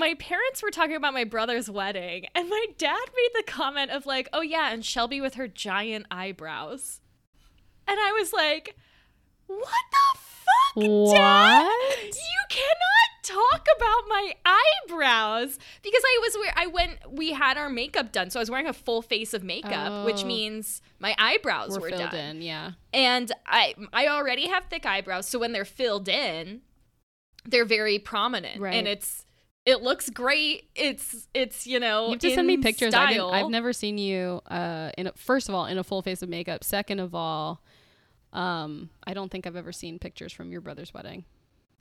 my parents were talking about my brother's wedding, and my dad made the comment of like, "Oh yeah, and Shelby with her giant eyebrows," and I was like, "What the fuck, Dad? You cannot talk about my eyebrows because I was where I went. We had our makeup done, so I was wearing a full face of makeup, which Oh. means my eyebrows We're were, filled done in, yeah. and I I already have thick eyebrows, so when they're filled in, they're very prominent, Right. and it's it looks great. It's it's you know You have to send me pictures. Style. I have never seen you uh in a, first of all in a full face of makeup. Second of all, um I don't think I've ever seen pictures from your brother's wedding.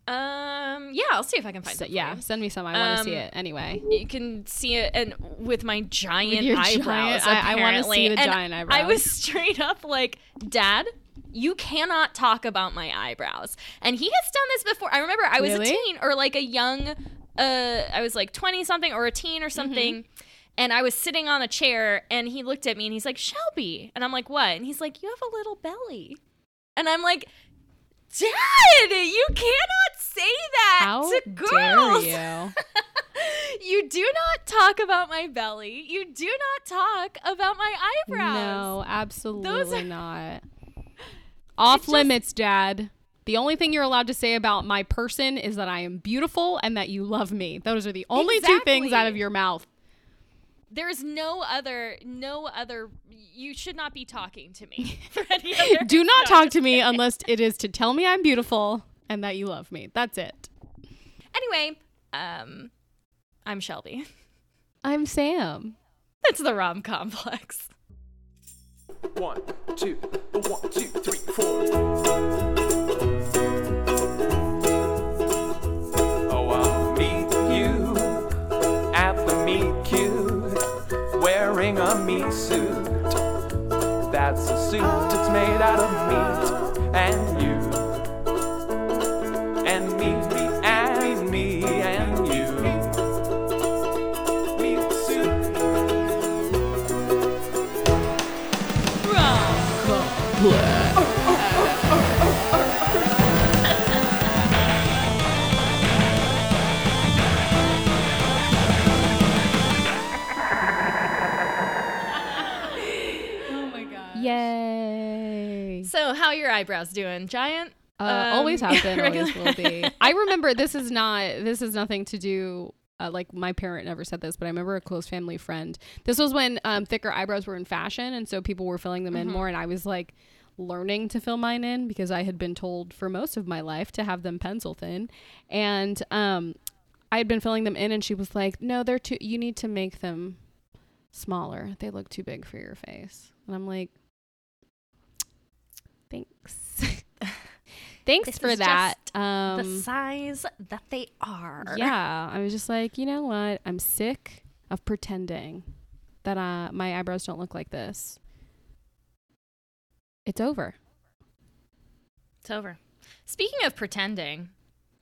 Um, yeah, I'll see if I can find So, it. yeah, send me some. I want to see Um, it anyway. you can see it, and with my giant your eyebrows. giant- I- I wanna see apparently. the And giant I was straight up like, Dad. You cannot talk about my eyebrows. And he has done this before. I remember I was Really? a teen or like a young uh I was like 20 something or a teen or something. Mm-hmm. And I was sitting on a chair and he looked at me and he's like, "Shelby." And I'm like, "What?" And he's like, "You have a little belly." And I'm like, "Dad, you cannot say that How to dare girls." you? you do not talk about my belly. You do not talk about my eyebrows. No, absolutely are- not. Off just- limits, Dad. The only thing you're allowed to say about my person is that I am beautiful and that you love me. Those are the only two things out of your mouth. There's no other, no other. You should not be talking to me for any other. Do not talk just to me unless it is to tell me I'm beautiful and that you love me. That's it. Anyway, um, I'm Shelby. I'm Sam. That's the rom complex. One, two, one, two, three, four. Meat suit. That's a suit that's made out of meat, and eyebrows doing, Giant? Uh, Um, always have been, always will be. I remember this is not this is nothing to do. Uh, like my parent never said this, but I remember a close family friend. This was when um, thicker eyebrows were in fashion, and so people were filling them in more. And I was like learning to fill mine in because I had been told for most of my life to have them pencil thin, and um, I had been filling them in, and she was like, "No, they're too. You need to make them smaller. They look too big for your face." And I'm like, "Thanks." Thanks This for that. Um, the size that they are. yeah, I was just like, you know what? I'm sick of pretending that uh, my eyebrows don't look like this. It's over. It's over. Speaking of pretending,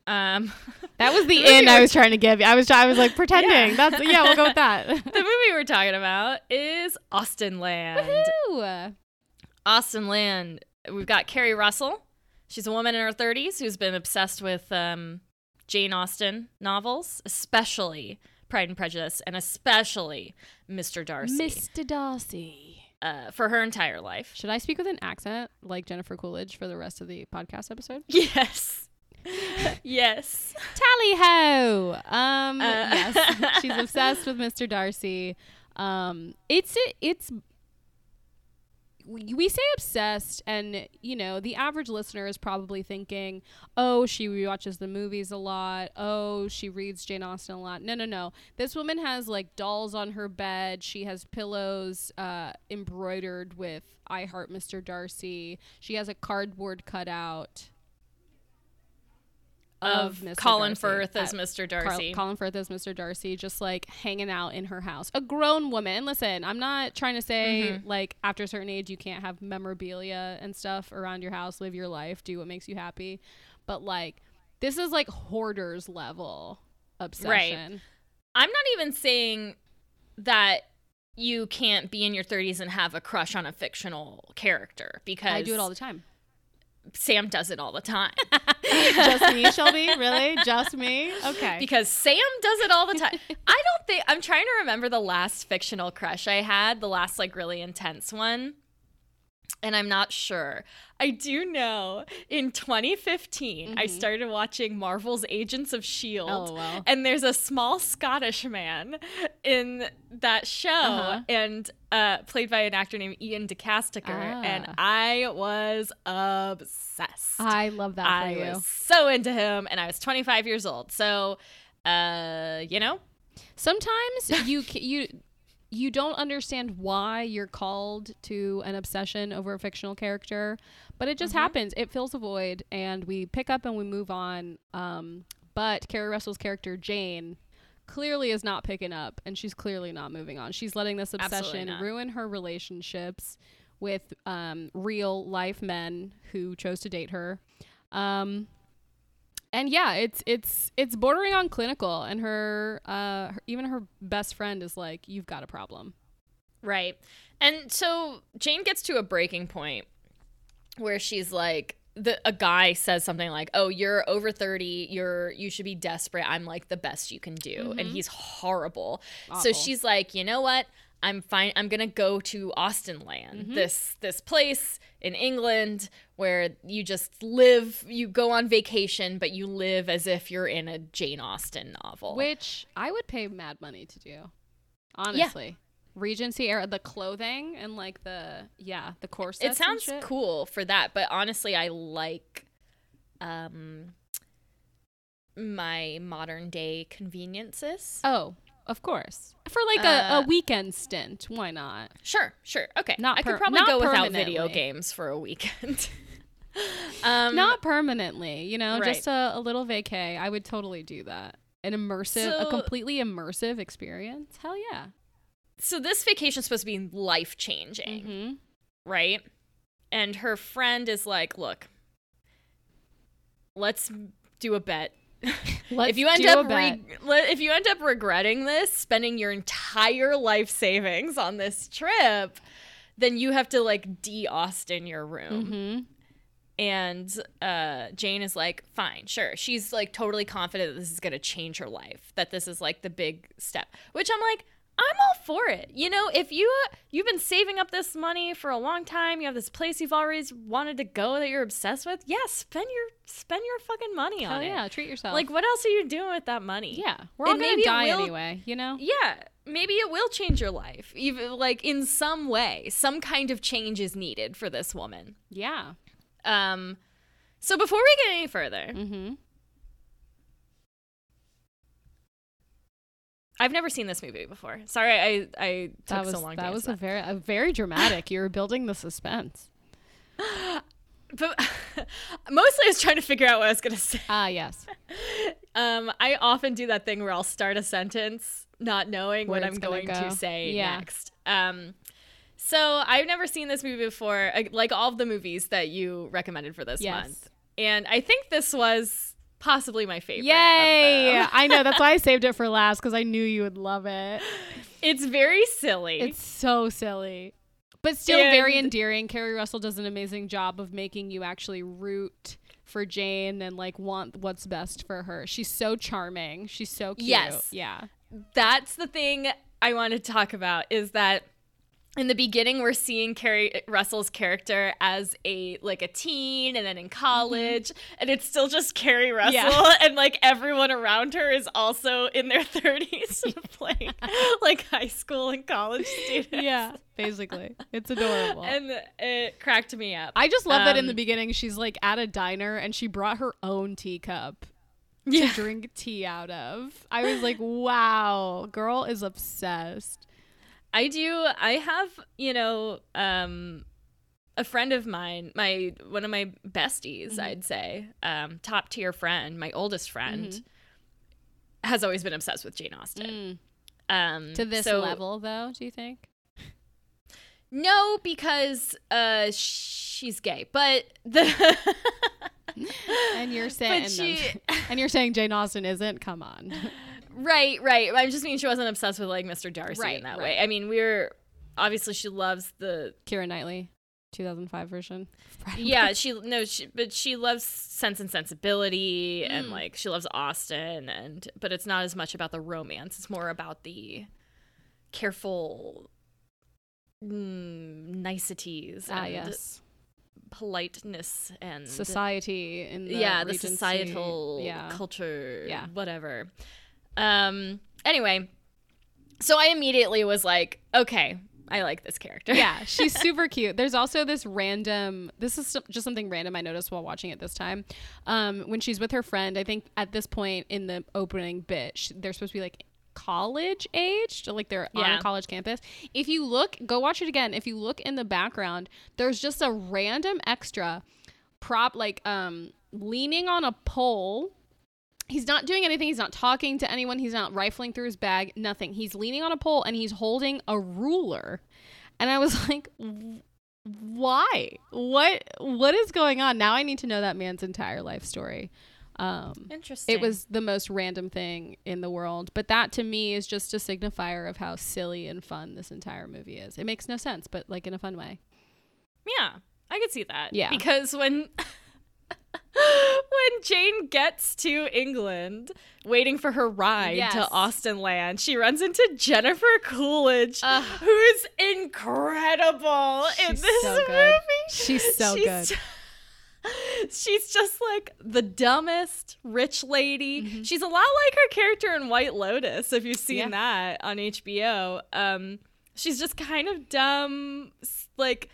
um, That was the movie end I was trying to give you. I was I was like pretending. Yeah. That's yeah. We'll go with that. the movie we're talking about is Austenland. Woohoo! Austenland. We've got Keri Russell. She's a woman in her 30s who's been obsessed with um, Jane Austen novels, especially Pride and Prejudice, and especially Mr. Darcy, Mr. Darcy. uh, for her entire life. Should I speak with an accent like Jennifer Coolidge for the rest of the podcast episode? Yes. yes. Tally ho! Um, Uh, yes, she's obsessed with Mr. Darcy. Um, it's it's we say obsessed, and you know the average listener is probably thinking, "Oh, she rewatches the movies a lot. Oh, she reads Jane Austen a lot." No, no, no. This woman has like dolls on her bed. She has pillows uh, embroidered with "I Heart Mr. Darcy." She has a cardboard cutout Of Mr. Colin Darcy. Firth as Mr. Carl- Darcy. Colin Firth as Mr. Darcy, just like hanging out in her house. A grown woman. Listen, I'm not trying to say Mm-hmm. like after a certain age you can't have memorabilia and stuff around your house, live your life, do what makes you happy. But like this is like hoarders level obsession. Right. I'm not even saying that you can't be in your 30s and have a crush on a fictional character because I do it all the time. Sam does it all the time. Just me, Shelby? Really? Just me? Okay. because Sam does it all the time. I don't think I'm trying to remember the last fictional crush I had, the last like really intense one. And I'm not sure. I do know in 2015, I started watching Marvel's Agents of S.H.I.E.L.D. Oh, wow. And there's a small Scottish man in that show, Uh-huh. and uh, played by an actor named Iain De Caestecker. And Ah. I was obsessed. I love that for I you. was so into him, and I was 25 years old. So, uh, you know, Sometimes you you you don't understand why you're called to an obsession over a fictional character, but it just happens. It fills a void, and we pick up and we move on. Um, but Keri Russell's character Jane clearly is not picking up, and she's clearly not moving on. She's letting this obsession ruin her relationships with um, real life men who chose to date her. Um, and yeah, it's it's it's bordering on clinical, and her, uh, her even her best friend is like, "You've got a problem." right. And so Jane gets to a breaking point where she's like, the, a guy says something like, "Oh, you're over 30. You're you should be desperate. I'm like the best you can do." And he's horrible. So she's like, "You know what? I'm fine. I'm to go to Austenland. This this place in England where you just live, you go on vacation, but you live as if you're in a Jane Austen novel." Which I would pay mad money to do, honestly. Regency era, the clothing and like the yeah, the corsets. it sounds cool for that but honestly i like um my modern day conveniences Oh, of course, for like a, a Uh, weekend stint. Why not? sure sure okay Not i could probably go without video games for a weekend um not permanently, you know, right. just a, a little vacay. I would totally do that. An immersive, a completely immersive experience. Hell yeah. so this vacation is supposed to be life changing Mm-hmm. right and her friend is like look let's do a bet Let's if you end up re- if you end up regretting this, spending your entire life savings on this trip, then you have to like de-Austin your room. Mm-hmm. And uh, Jane is like, fine, sure. She's like totally confident that this is gonna change her life, that this is like the big step. Which I'm like, I'm all for it. You know, if you you've been saving up this money for a long time, you have this place you've always wanted to go that you're obsessed with. Yeah, spend your spend your fucking money Hell on it. yeah, treat yourself. Like, what else are you doing with that money? yeah, we're And all gonna die will- anyway, you know. Yeah, maybe it will change your life. Even like in some way, some kind of change is needed for this woman. Yeah. Um, so before we get any further, Mm-hmm. I've never seen this movie before. Sorry, I I took That was so long. to that was a very a very dramatic. you were building the suspense. but mostly I was trying to figure out what I was gonna say. Ah, yes. Um, I often do that thing where I'll start a sentence not knowing Where what I'm gonna go. to say Yeah. next. Um, so I've never seen this movie before, uh, like all of the movies that you recommended for this Yes. month, and I think this was possibly my favorite. Yay! I know that's why I saved it for last because I knew you would love it. It's very silly. It's so silly, but still very endearing. Keri Russell does an amazing job of making you actually root for Jane and like want what's best for her. She's so charming. She's so cute. Yes. Yeah. that's the thing I want to talk about is that in the beginning we're seeing Keri Russell's character as a like a teen and then in college and it's still just Keri Russell Yeah. and like everyone around her is also in their 30s playing like high school and college students. Yeah. Basically, it's adorable. And it cracked me up. I just love that in the Um, beginning she's like at a diner and she brought her own teacup yeah. to drink tea out of. I was like, wow, girl is obsessed. I do. I have, you know, um, a friend of mine, my one of my besties, Mm-hmm. I'd say, um, top tier friend, my oldest friend, Mm-hmm. has always been obsessed with Jane Austen. Um, Mm. To this so- level, though, do you think? No, because uh, she's gay, but the And you're saying, she- and you're saying Jane Austen isn't? Come on. Right, right. I'm just mean she wasn't obsessed with like Mr. Darcy Right, in that right. way. I mean, we're obviously she loves the Keira Knightley. 2005 version. and yeah, she no, she, but she loves Sense and Sensibility, and Mm. like she loves Austen, and but it's not as much about the romance. It's more about the careful mm, niceties Ah, and yes. politeness and Society in the yeah, the societal yeah. culture, Yeah. whatever. Um. Anyway, so I immediately was like, okay, I like this character. yeah, she's super cute. There's also this random. This is just something random I noticed while watching it this time. Um, when she's with her friend, I think at this point in the opening bit, sh they're supposed to be like college aged, like they're on a college campus. If you look, go watch it again. If you look in the background, there's just a random extra prop, like um, leaning on a pole He's not doing anything. He's not talking to anyone. He's not rifling through his bag. Nothing. He's leaning on a pole and he's holding a ruler. And I was like, why? What what is going on? Now I need to know that man's entire life story. Um Interesting. it was the most random thing in the world, but that to me is just a signifier of how silly and fun this entire movie is. It makes no sense, but like in a fun way. Yeah, I could see that. Yeah. Because when when Jane gets to England, waiting for her ride Yes. to Austenland, she runs into Jennifer Coolidge, Ugh. who's incredible in She's this so movie. good. She's so good. ju- She's just like the dumbest rich lady. Mm-hmm. She's a lot like her character in White Lotus, if you've seen Yeah. that on HBO. Um, she's just kind of dumb, like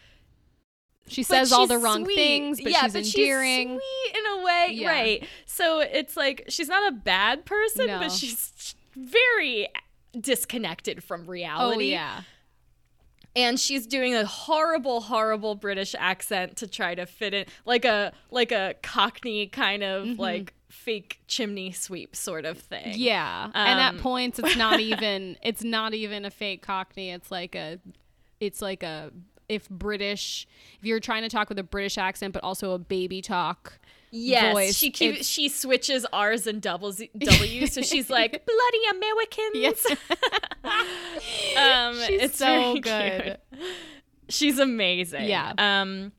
She says all the wrong sweet. things, but yeah, she's but endearing. She's sweet in a way, Yeah. right? So it's like she's not a bad person, No. but she's very disconnected from oh reality. yeah. and she's doing a horrible, horrible British accent to try to fit in, like a like a Cockney kind of Mm-hmm. like fake chimney sweep sort of thing. Yeah. and at Um, points it's not even it's not even a fake cockney. It's like a it's like a if British if you're trying to talk with a British accent but also a baby talk. Yes, voice, she keeps, she switches R's and doubles W, so she's like bloody Americans. Yes. um, She's it's so good. cute. She's amazing. Yeah. Um,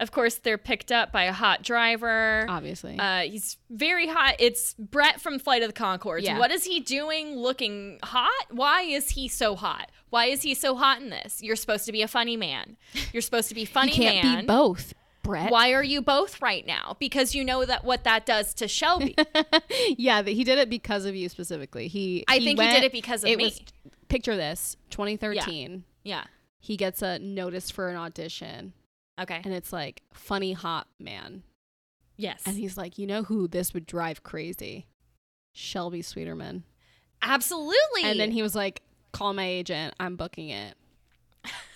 of course, they're picked up by a hot driver. Obviously. Uh, he's very hot. It's Brett from Flight of the Conchords. Yeah. What is he doing looking hot? Why is he so hot? Why is he so hot in this? You're supposed to be a funny man. You're supposed to be funny you can't man. be both, Brett. Why are you both right now? Because you know that what that does to Shelby. yeah, he did it because of you specifically. He I think he did it because of it me. was picture this, 2013. yeah. He gets a notice for an audition Okay. and it's like funny hot man. Yes. And he's like, "You know who this would drive crazy? Shelby Sweeterman." Absolutely. And then he was like, "Call my agent. I'm booking it."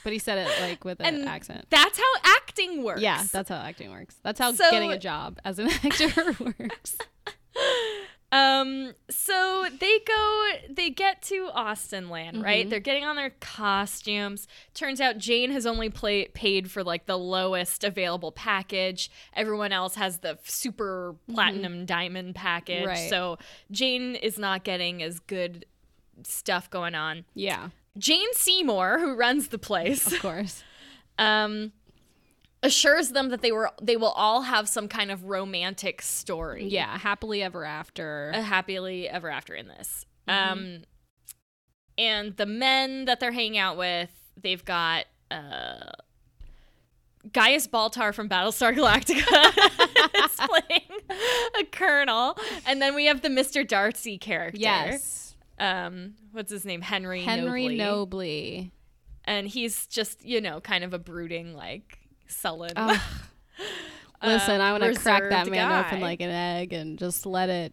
But he said it like with an accent. That's how acting works. Yeah, that's how acting works. That's how So- getting a job as an actor works. Um, so they go, they get to Austenland, Mm-hmm. right? They're getting on their costumes. Turns out Jane has only play, paid for like the lowest available package. Everyone else has the super platinum diamond package. Mm-hmm. Right. So Jane is not getting as good stuff going on. Yeah, Jane Seymour, who runs the place, of course. um, assures them that they were they will all have some kind of romantic story. Yeah, happily ever after. a happily ever after in this. Mm-hmm. Um, and the men that they're hanging out with, they've got uh, Gaius Baltar from Battlestar Galactica is playing a colonel, and then we have the Mr. Darcy character. yes, Um, what's his name? Henry. Henry Nobley. Nobley. and he's just you know kind of a brooding like sullen. Ugh. Listen, I want to crack that man guy. open like an egg and just let it,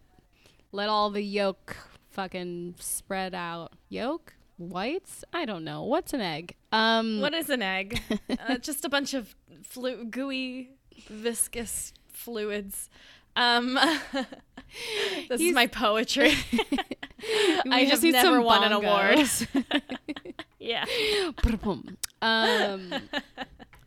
let all the yolk fucking spread out. Yolk, whites? I don't know. What's an egg? Um, What is an egg? uh, just a bunch of flu- gooey, viscous fluids. Um, this is my poetry. I just need never some won an award. yeah. Um,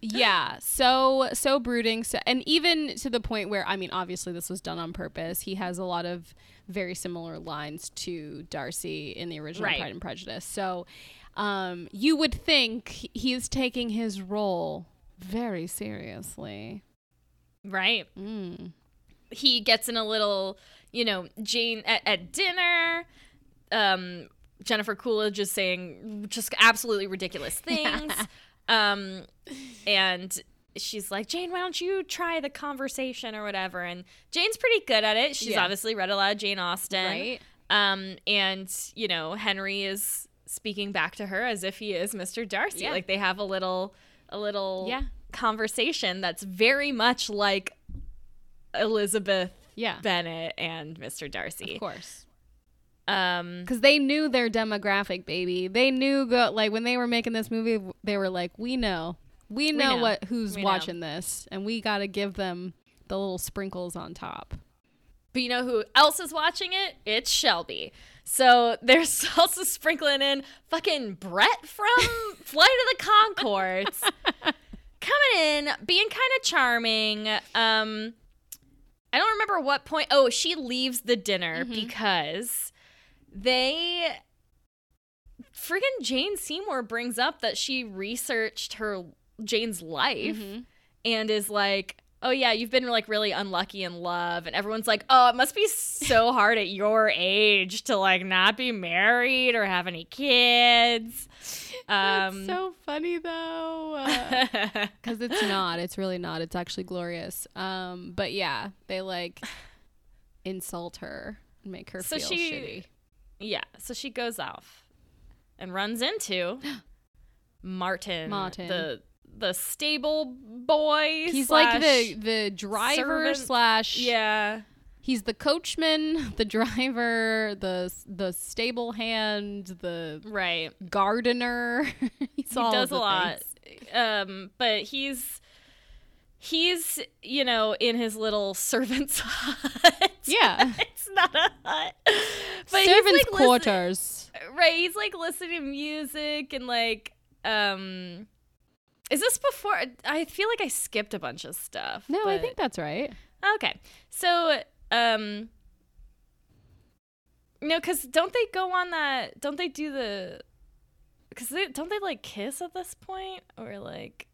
yeah. So so brooding. So, and even to the point where I mean, obviously this was done on purpose. He has a lot of very similar lines to Darcy in the original Right. Pride and Prejudice. So um, you would think he is taking his role very seriously. Right. Mm. he gets in a little, you know, Jane at, at dinner. Um, Jennifer Coolidge is saying just absolutely ridiculous things. Um, and she's like, Jane, why don't you try the conversation or whatever? And Jane's pretty good at it. She's Yeah. obviously read a lot of Jane Austen. Right. Um, and, you know, Henry is speaking back to her as if he is Mr. Darcy. Yeah. Like they have a little, a little Yeah. conversation that's very much like Elizabeth Yeah. Bennet and Mr. Darcy. Of course. Um, Because they knew their demographic, baby. They knew, go, like, when they were making this movie, they were like, we know. We know, know. what who's We know. watching this, and we got to give them the little sprinkles on top. but you know who else is watching it? It's Shelby. So there's also sprinkling in fucking Brett from Flight of the Conchords coming in, being kind of charming. Um, I don't remember what point. Oh, she leaves the dinner because they friggin' Jane Seymour brings up that she researched her Jane's life and is like, "Oh yeah, you've been like really unlucky in love." And everyone's like, "Oh, it must be so hard at your age to like not be married or have any kids." Um That's so funny though. Because it's not. It's really not. It's actually glorious. Um, but yeah, they like insult her and make her So feel she- shitty. Yeah, so she goes off and runs into Martin, Martin. the the stable boy. He's like the the driver servant. slash yeah. He's the coachman, the driver, the the stable hand, the Right. gardener. He's he all does a lot um but he's he's you know in his little servant's hut Yeah. it's not a hut but Servants' like listen- quarters. right he's like listening to music and like um is this before i feel like i skipped a bunch of stuff No, I think that's right. okay so um no because don't they go on that don't they do the because they, don't they like kiss at this point or like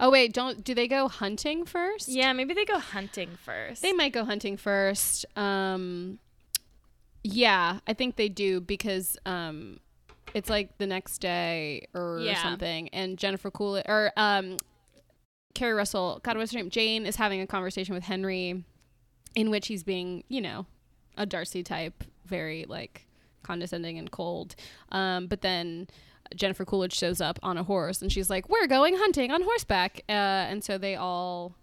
Oh wait, don't do they go hunting first? Yeah, maybe they go hunting first. They might go hunting first. Um yeah, I think they do because um it's like the next day or Yeah. something and Jennifer Coolidge or um Keri Russell, God what's her name? Jane is having a conversation with Henry in which he's being, you know, a Darcy type, very like condescending and cold. Um but then Jennifer Coolidge shows up on a horse and she's like, "We're going hunting on horseback." Uh, and so they all,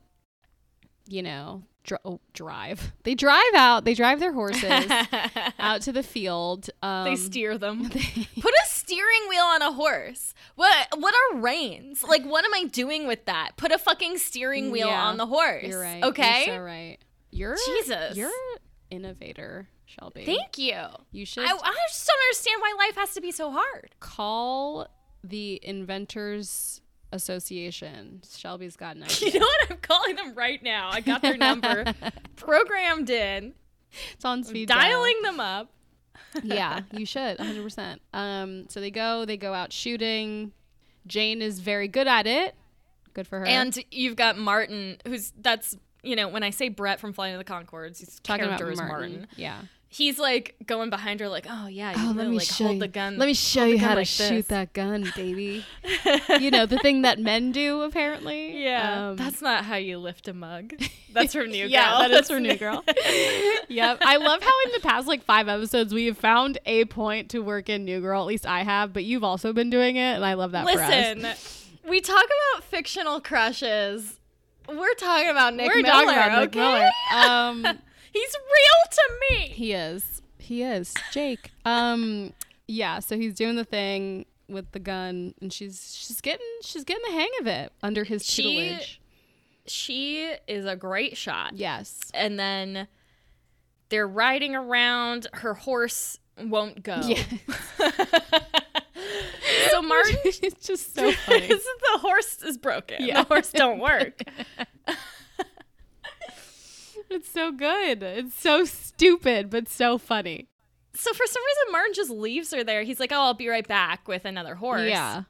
you know, dr- oh, drive. They drive out. They drive their horses out to the field. Um, they steer them. Put a steering wheel on a horse. What what are reins? Like what am I doing with that? Put a fucking steering wheel Yeah, on the horse. You're right. Okay? You're so right. You're Jesus. You're an innovator, Shelby. Thank you. you should I, I just don't understand why life has to be so hard. call the Inventors Association. Shelby's got an idea. You know what? I'm calling them right now. I got their number programmed in, it's on speed dial. dialing them up. yeah, you should 100%. Um so they go, they go out shooting. Jane is very good at it. Good for her. And you've got Martin, who's that's you know when I say Brett from Flying to the Conchords, his talking about Martin. is Martin. Yeah. He's like going behind her, like, oh yeah, you Oh, know, let me like show hold you. the gun. Let me show you how to like shoot that gun, baby. you know the thing that men do, apparently. Yeah, Um, that's not how you lift a mug. That's from New Girl. Yeah, that is from New Girl. yep. I love how in the past like five episodes we have found a point to work in New Girl. At least I have, but you've also been doing it, and I love that. for us. Listen, we talk about fictional crushes. We're talking about Nick we're Miller. talking about Nick okay? Miller. Um, He's real to me. he is. He is Jake. Um, yeah. So he's doing the thing with the gun, and she's she's getting she's getting the hang of it under his She- tutelage. She is a great shot. Yes. And then they're riding around. Her horse won't go. Yeah. so Martin it's just so funny. the horse is broken. Yeah. The horse don't work. It's so good. It's so stupid, but so funny. so for some reason Martin just leaves her there. He's like, "Oh, I'll be right back with another horse." Yeah.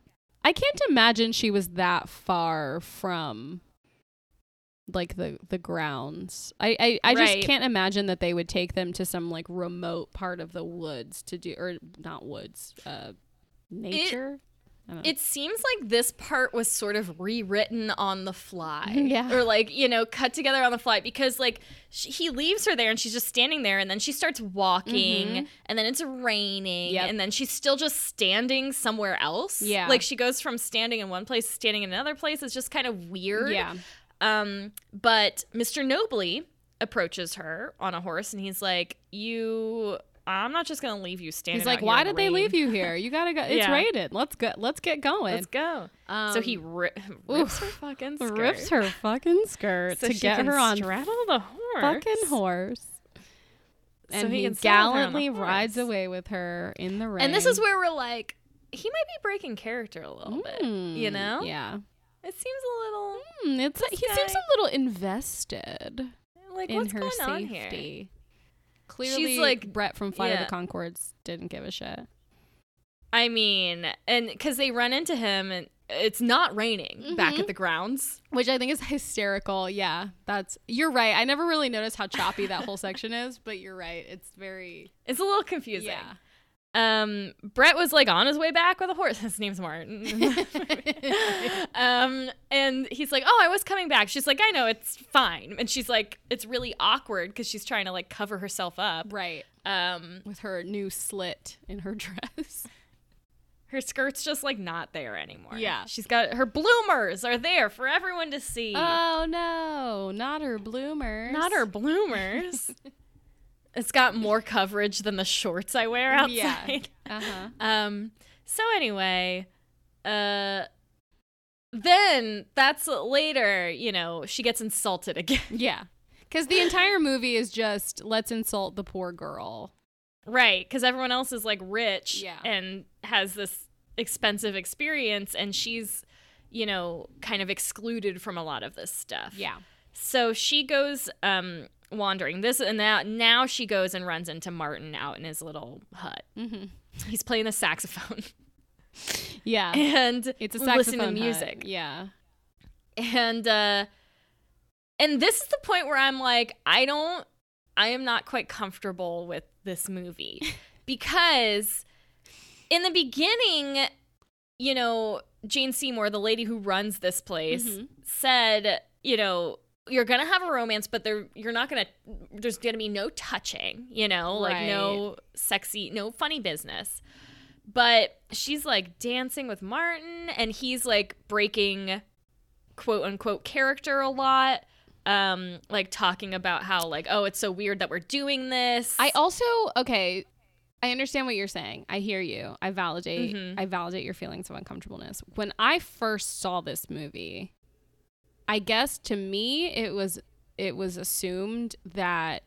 I can't imagine she was that far from like the the grounds. I I, I Right. just can't imagine that they would take them to some like remote part of the woods to do or not woods, uh nature. I don't know. It seems like this part was sort of rewritten on the fly. Yeah. Or like, you know, cut together on the fly because like sh he leaves her there and she's just standing there and then she starts walking and then it's raining Mm-hmm. Yep. and then she's still just standing somewhere else. Yeah. Like she goes from standing in one place to standing in another place. It's just kind of weird. yeah. Um, but Mr. Nobley approaches her on a horse and he's like, You I'm not just gonna leave you standing. He's like, "Why did they leave you here? You gotta go. It's Yeah. raining. Let's go. Let's get going." Let's go. Um, so he ri- rips her fucking skirt. rips her fucking skirt so to get her on straddle the horse. fucking horse. So and he he, can saddle her on the gallantly rides away with her in the rain. And this is where we're like, he might be breaking character a little bit. You Mm, know? Yeah. It seems a little Hmm, it's he This seems a little invested like in what's her going on here? Clearly, like- Brett from Flight of the Conchords didn't give a shit. I mean, and because they run into him and it's not raining back Mm-hmm. at the grounds. Which I think is hysterical. Yeah, that's you're right. I never really noticed how choppy that whole section is, but you're right. It's very It's a little confusing. yeah. Um, Brett was like on his way back with a horse. His name's Martin. um, and he's like, "Oh, I was coming back." She's like, "I know, it's fine." And she's like, "It's really awkward because she's trying to like cover herself up." Right. Um, With her new slit in her dress. her skirt's just like not there anymore. Yeah. she's got her bloomers are there for everyone to see. Oh no, not her bloomers. not her bloomers. It's got more coverage than the shorts I wear outside. Yeah. Uh huh. Um. So anyway, uh, then that's later. You know, she gets insulted again. Yeah. Because the entire movie is just let's insult the poor girl. right? Because everyone else is like rich Yeah. and has this expensive experience, and she's, you know, kind of excluded from a lot of this stuff. Yeah. So she goes um wandering. This and now now she goes and runs into Martin out in his little hut. Mm-hmm. He's playing the saxophone Yeah. and It's a listening saxophone to hut. music. Yeah. and uh and this is the point where i'm like i don't i am not quite comfortable with this movie because in the beginning you know jane seymour the lady who runs this place Mhm. said you know you're gonna have a romance but there you're not gonna there's gonna be no touching you know like no sexy no funny business but she's like dancing with martin and he's like breaking quote unquote character a lot um like talking about how like oh it's so weird that we're doing this I also okay. I understand what you're saying. I hear you. I validate. Mhm. I validate your feelings of uncomfortableness. When I first saw this movie, I guess to me it was it was assumed that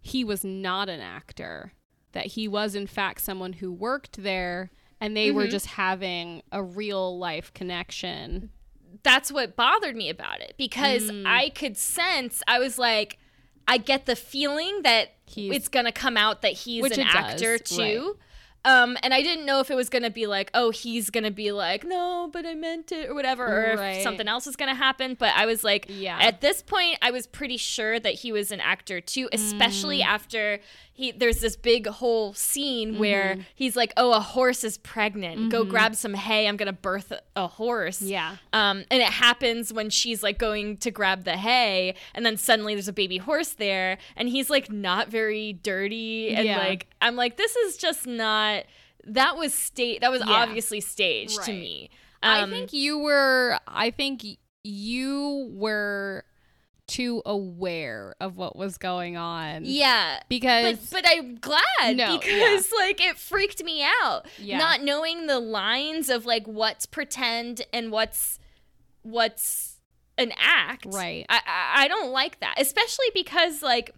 he was not an actor, that he was in fact someone who worked there and they were Mhm. just having a real life connection. that's what bothered me about it because Mm. i could sense i was like i get the feeling that He's- it's gonna come out that he's an it does, actor too um and i didn't know if it was gonna be like oh he's gonna be like no but i meant it or whatever or Right. if something else is gonna happen but i was like Yeah. at this point i was pretty sure that he was an actor too especially Mm. after he there's this big whole scene Mm-hmm. where he's like oh a horse is pregnant go grab some hay i'm gonna birth a horse Yeah. um, and it happens when she's like going to grab the hay, and then suddenly there's a baby horse there, and he's like not very dirty, and Yeah. like I'm like, this is just not. That was state. That was Yeah. obviously staged to Right. me. I Um, think you were. I think you were too aware of what was going on. Yeah. Because But, but I'm glad No, because like it freaked me out Yeah. not knowing the lines of like what's pretend and what's what's an act Right. I, I I don't like that especially because like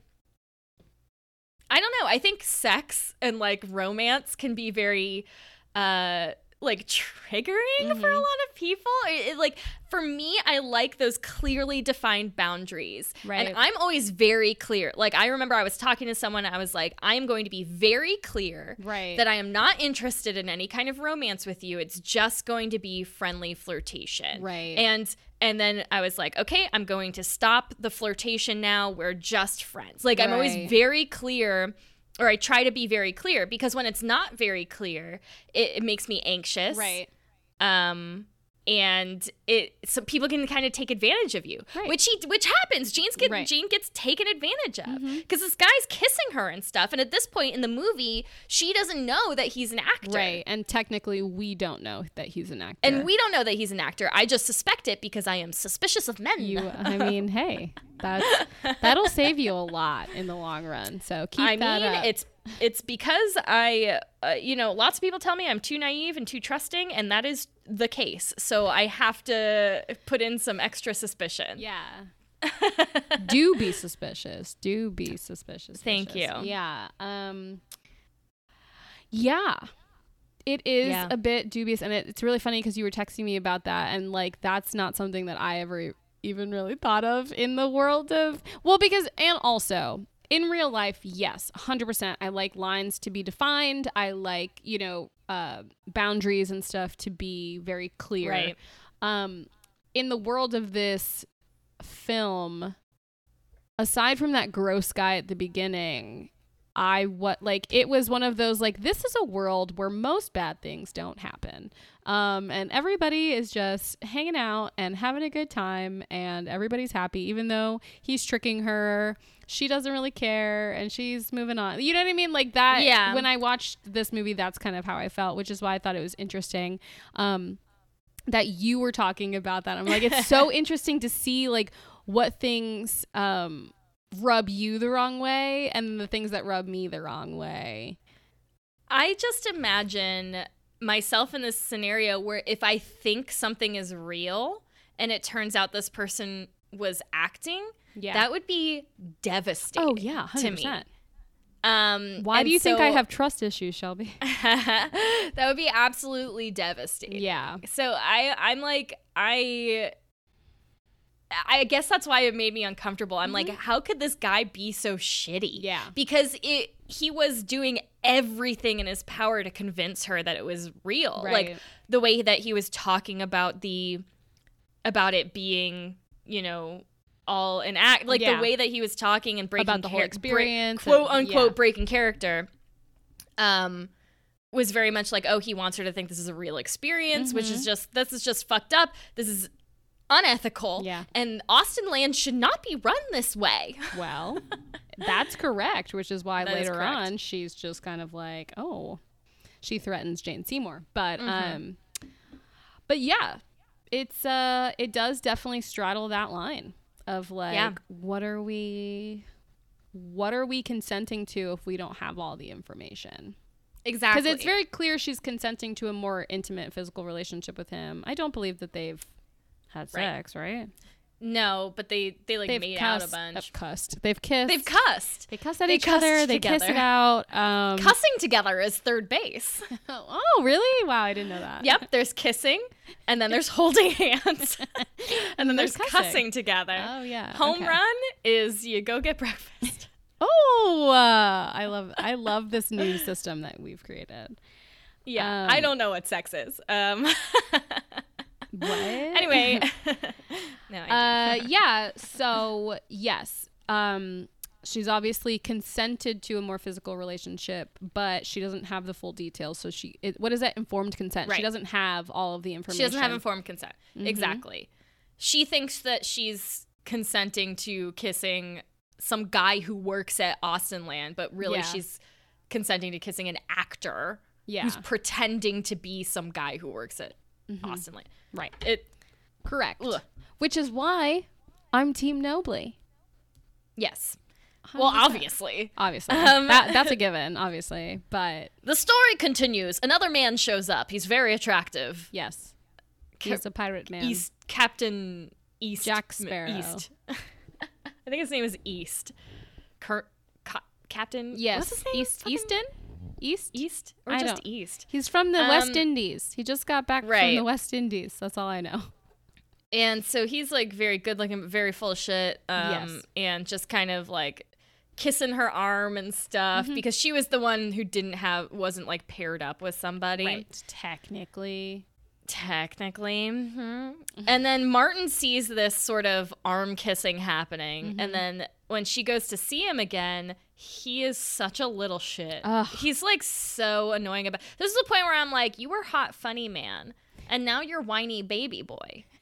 I don't know. I think sex and like romance can be very uh like triggering Mm-hmm. for a lot of people. It, it, like for me, I like those clearly defined boundaries. Right. And I'm always very clear. Like I remember I was talking to someone I was like, I am going to be very clear Right. that I am not interested in any kind of romance with you. It's just going to be friendly flirtation. Right. And and then I was like, okay, I'm going to stop the flirtation now. We're just friends. Like I'm always very clear or I try to be very clear because when it's not very clear, it, it makes me anxious. right. Um and it so people can kind of take advantage of you, Right. which he which happens. Jane's get Right. Mm-hmm. Jane gets taken advantage of because this guy's kissing her and stuff. And at this point in the movie, she doesn't know that he's an actor, Right. And technically, we don't know that he's an actor. And we don't know that he's an actor. I just suspect it because I am suspicious of men. you, I mean, hey, that's that'll save you a lot in the long run. So keep I that mean, up. it's it's because I, uh, you know, lots of people tell me I'm too naive and too trusting, and that is the case. So I have to put in some extra suspicion. Yeah. Do be suspicious. Do be suspicious. Thank you. Yeah. Um Yeah. It is Yeah. a bit dubious and it, it's really funny because you were texting me about that and like that's not something that I ever even really thought of in the world of well because and also in real life yes 100% i like lines to be defined i like you know uh, boundaries and stuff to be very clear Right. um in the world of this film aside from that gross guy at the beginning i what like it was one of those like this is a world where most bad things don't happen um and everybody is just hanging out and having a good time and everybody's happy even though he's tricking her she doesn't really care and she's moving on you know what i mean like that Yeah. when i watched this movie that's kind of how i felt which is why i thought it was interesting um that you were talking about that. I'm like, it's so interesting to see like what things um rub you the wrong way and the things that rub me the wrong way. I just imagine myself in this scenario where if I think something is real and it turns out this person was acting, Yeah. that would be devastating. oh yeah, to 100%. me. Um, Why do you think I have trust issues, Shelby? that would be absolutely devastating. yeah. So I I'm like I I guess that's why it made me uncomfortable. I'm like, how could this guy be so shitty? Mm-hmm. Yeah. Because it he was doing everything in his power to convince her that it was real. Right. Like the way that he was talking about the about it being, you know, all an act like Yeah. the way that he was talking and breaking About the whole char- experience break- quote unquote yeah. breaking character um was very much like oh he wants her to think this is a real experience which Mm-hmm. is just this is just fucked up this is unethical Yeah. and austenland should not be run this way Well, that's correct, which is why That is later correct. on she's just kind of like, oh, she threatens Jane Seymour. But Mm-hmm. um but yeah, it's uh it does definitely straddle that line of like Yeah. what are we what are we consenting to if we don't have all the information? exactly Because it's very clear she's consenting to a more intimate physical relationship with him. I don't believe that they've had Right. sex, right? no but they they like They've made cussed, out a bunch uh, cussed. They've kissed. they've cussed They cuss at They each other. cussed They kiss it out. Um, cussing together is third base oh, really? Wow, I didn't know that. yep there's kissing and then there's holding hands and then there's there's cussing, cussing. together Oh yeah. home okay. run is you go get breakfast Oh, uh, I love I love this new system that we've created. Yeah, Um, I don't know what sex is. Um, What? anyway, no, I uh, yeah. So yes, um, she's obviously consented to a more physical relationship, but she doesn't have the full details. So she, it, what is that? Informed consent. She doesn't have all of the information. she doesn't have informed consent. Mm-hmm. Exactly. She thinks that she's consenting to kissing some guy who works at Austenland, but really Yeah. she's consenting to kissing an actor Yeah. who's pretending to be some guy who works at Mm-hmm. Austenland. Right. It Correct. Ugh. Which is why I'm Team Nobley. yes. Well, 100%. obviously. Obviously, Um, that, that's a given. Obviously, but The story continues. Another man shows up. He's very attractive. yes, Ca- he's a pirate man. East Captain East Jack Sparrow. East. I think his name is East. Cur- Ca- Captain. Yes, What's his name? East Easton. East. East or I just don't- East. He's from the West Um, Indies. He just got back from the West Indies. That's all I know. And so he's like very good looking, but very full of shit. Um, Yes. And just kind of like kissing her arm and stuff Mm-hmm. because she was the one who didn't have, wasn't like paired up with somebody. Right. Technically. Technically. hmm And then Martin sees this sort of arm kissing happening. Mm-hmm. And then when she goes to see him again, he is such a little shit. Ugh. He's like so annoying about This is the point where I'm like, you were hot, funny man. And now you're whiny baby boy.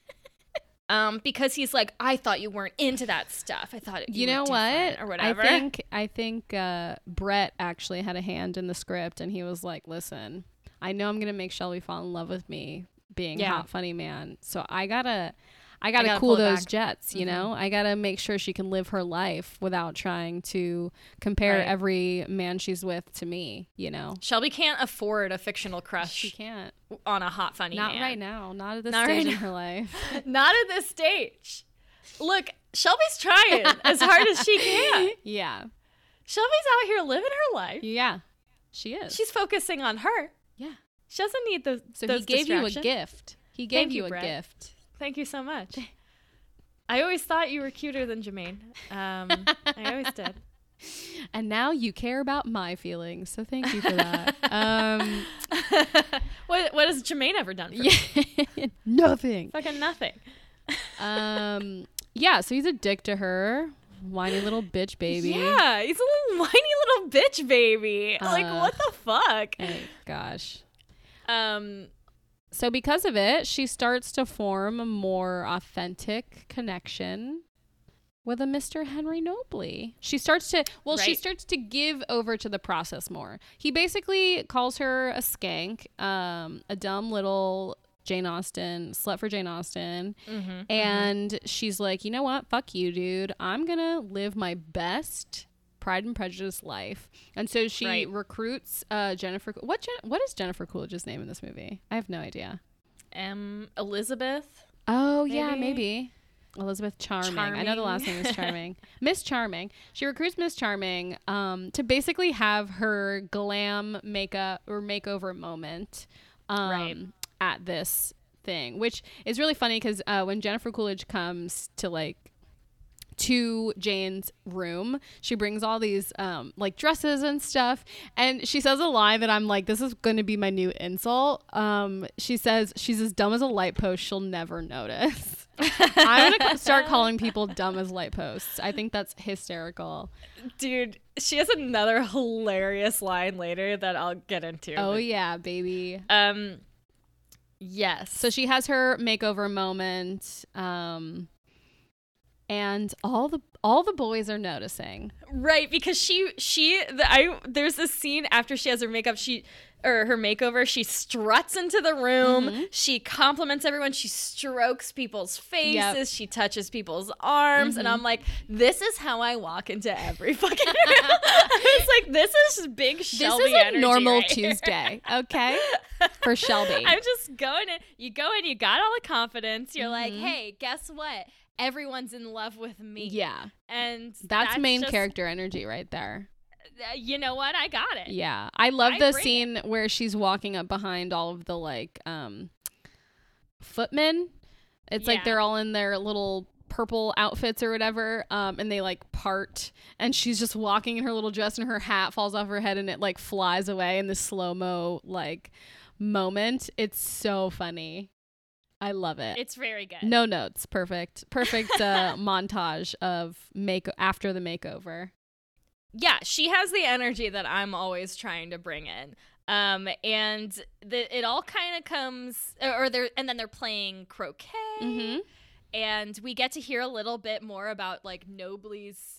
Um, because he's like, I thought you weren't into that stuff. I thought you, You know what? or whatever. I think I think uh, Brett actually had a hand in the script, and he was like, "Listen, I know I'm gonna make Shelby fall in love with me, being Yeah. hot, funny man. So I gotta, I gotta, gotta cool those back." jets. You Mhm. know, I gotta make sure she can live her life without trying to compare Right. every man she's with to me. You know, Shelby can't afford a fictional crush. she can't. on a hot, funny Not man. right now. Not at this Not stage right in her life. Not at this stage. Look, Shelby's trying as hard as she can. yeah, Shelby's out here living her life. yeah, she is. She's focusing on her. yeah. She doesn't need the. So those he gave you a gift. He gave Thank you, you, a gift. Thank you so much. I always thought you were cuter than Jermaine. Um, I always did. And now you care about my feelings. So thank you for that. um, what What has Jermaine ever done for me? yeah, nothing. Fucking nothing. Um, yeah, so he's a dick to her. Whiny little bitch baby. Yeah, he's a little whiny little bitch baby. like Uh, what the fuck? Oh, gosh. Um, So because of it, she starts to form a more authentic connection with a Mr. Henry Nobley. She starts to well, she starts to give over to the process more. He basically calls her a skank, um, a dumb little Jane Austen, slut for Jane Austen. mhm, And she's like, you know what? Fuck you, dude. I'm going to live my best Pride and Prejudice life. And so she Right. recruits uh, Jennifer. What Jen- what is Jennifer Coolidge's name in this movie? I have no idea. um, Elizabeth. Oh, yeah, Maybe? maybe. Elizabeth Charming. I know the last name is Charming. Miss Charming. She recruits Miss Charming um, to basically have her glam makeup or makeover moment um, Right. at this thing, which is really funny because uh, when Jennifer Coolidge comes to like to Jane's room. She brings all these um, like dresses and stuff, and she says a line that I'm like, this is going to be my new insult. Um, she says she's as dumb as a light post. She'll never notice. I'm gonna start calling people dumb as light posts. I think that's hysterical. Dude, she has another hilarious line later that I'll get into. Oh but- yeah, baby. Um, yes. So she has her makeover moment, um, and all the all the boys are noticing. right because she she the, I there's this scene after she has her makeup she or her makeover she struts into the room Mm-hmm. she compliments everyone she strokes people's faces Yep. Mm-hmm. she touches people's arms and I'm like this is how I walk into every fucking room I was like this is big Shelby this is a energy normal right. Tuesday, okay? For Shelby. I'm just going in. You go in, you got all the confidence. You're like, Mhm. hey, guess what? Everyone's in love with me. yeah. And That's, main just- character energy right there. uh, You know what? I got it. Yeah. I love I the scene where she's walking up behind all of the like um footmen. It's like they're all in their little purple outfits or whatever um and they like part and she's just walking in her little dress and her hat falls off her head and it like flies away in this slow-mo like moment it's so funny i love it It's very good. no notes perfect perfect uh montage of make after the makeover Yeah, she has the energy that I'm always trying to bring in. Um, and the, it all kind of comes, or they're, and then they're playing croquet. mm-hmm. and we get to hear a little bit more about like Nobley's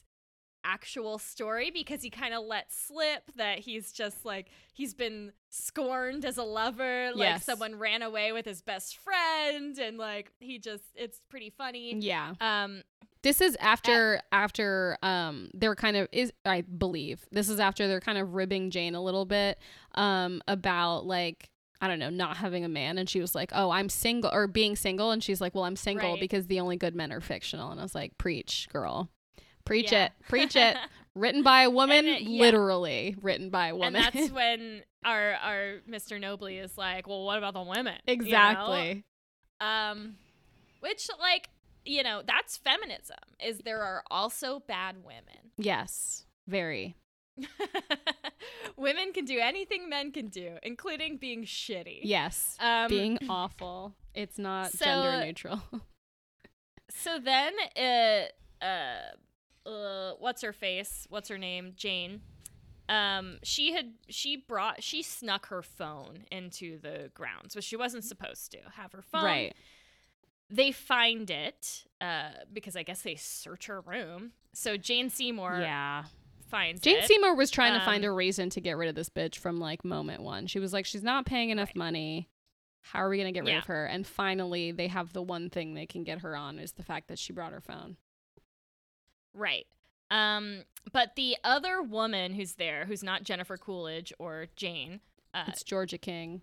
actual story because he kind of let slip that he's just like he's been scorned as a lover like Yes. someone ran away with his best friend and like he just it's pretty funny yeah um This is after after um they're kind of is I believe this is after they're kind of ribbing Jane a little bit um about like I don't know not having a man and she was like oh I'm single or being single and she's like well I'm single Right. because the only good men are fictional and I was like preach girl preach Yeah. it preach it Written by a woman, it- yeah. literally written by a woman. And that's when our our Mr. Nobley is like, well, what about the women? You know? exactly. Um, which like you know that's feminism. Is there are also bad women. Yes, very. women can do anything men can do, including being shitty. Yes, Um, being awful. It's not so- gender neutral. So then, uh, uh, uh, what's her face? What's her name? Jane. Um, she had she brought she snuck her phone into the grounds, which she wasn't supposed to have her phone. right. They find it uh, because I guess they search her room. So Jane Seymour Yeah. finds Jane it. Seymour was trying to find Um, a reason to get rid of this bitch from like moment one. She was like, she's not paying enough Right. money. How are we gonna get rid Yeah. of her? And finally, they have the one thing they can get her on is the fact that she brought her phone. Right. Um, but the other woman who's there, who's not Jennifer Coolidge or Jane, uh, It's Georgia King.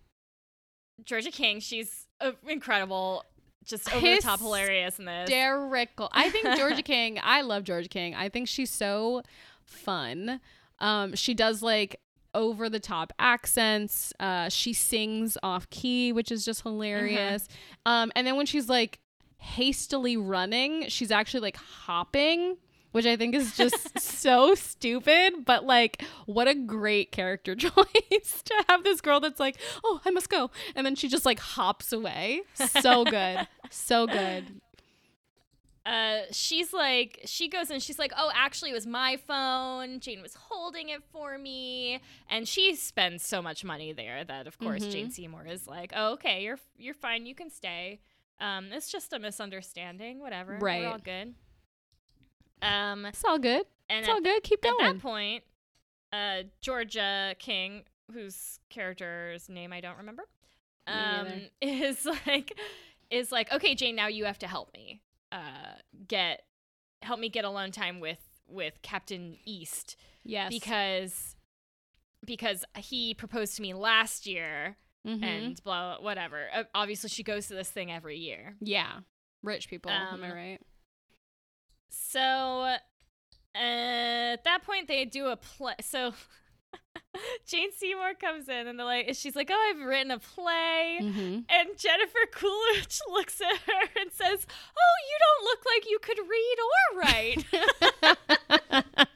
Georgia King, she's uh, incredible, just over the top hilarious in this. Hysterical. I think Georgia King. I love Georgia King. I think she's so fun. Um, she does like over the top accents. Uh, she sings off key, which is just hilarious. Um, and then when she's like hastily running, she's actually like hopping. Which I think is just so stupid, but like, what a great character choice to have this girl that's like, oh, I must go. And then she just like hops away. So good. so good. uh, she's like, she goes and she's like, oh, actually, it was my phone. Jane was holding it for me, and she spends so much money there that, of course, Mhm. Jane Seymour is like, oh, okay, you're you're fine, you can stay. Um, it's just a misunderstanding, whatever. Right. we're all good. Um, It's all good. and It's all good. Keep going. At that point, uh, Georgia King, whose character's name I don't remember, um, is like, is like, okay, Jane, now you have to help me, uh, get, help me get alone time with with Captain East yes. because because he proposed to me last year Mhm. and blah whatever. Uh, obviously, she goes to this thing every year. yeah, rich people. am I Um, right? So uh, at that point, they do a play. So Jane Seymour comes in and they're like, she's like, "Oh, I've written a play." Mm-hmm. And Jennifer Coolidge looks at her and says, "Oh, you don't look like you could read or write."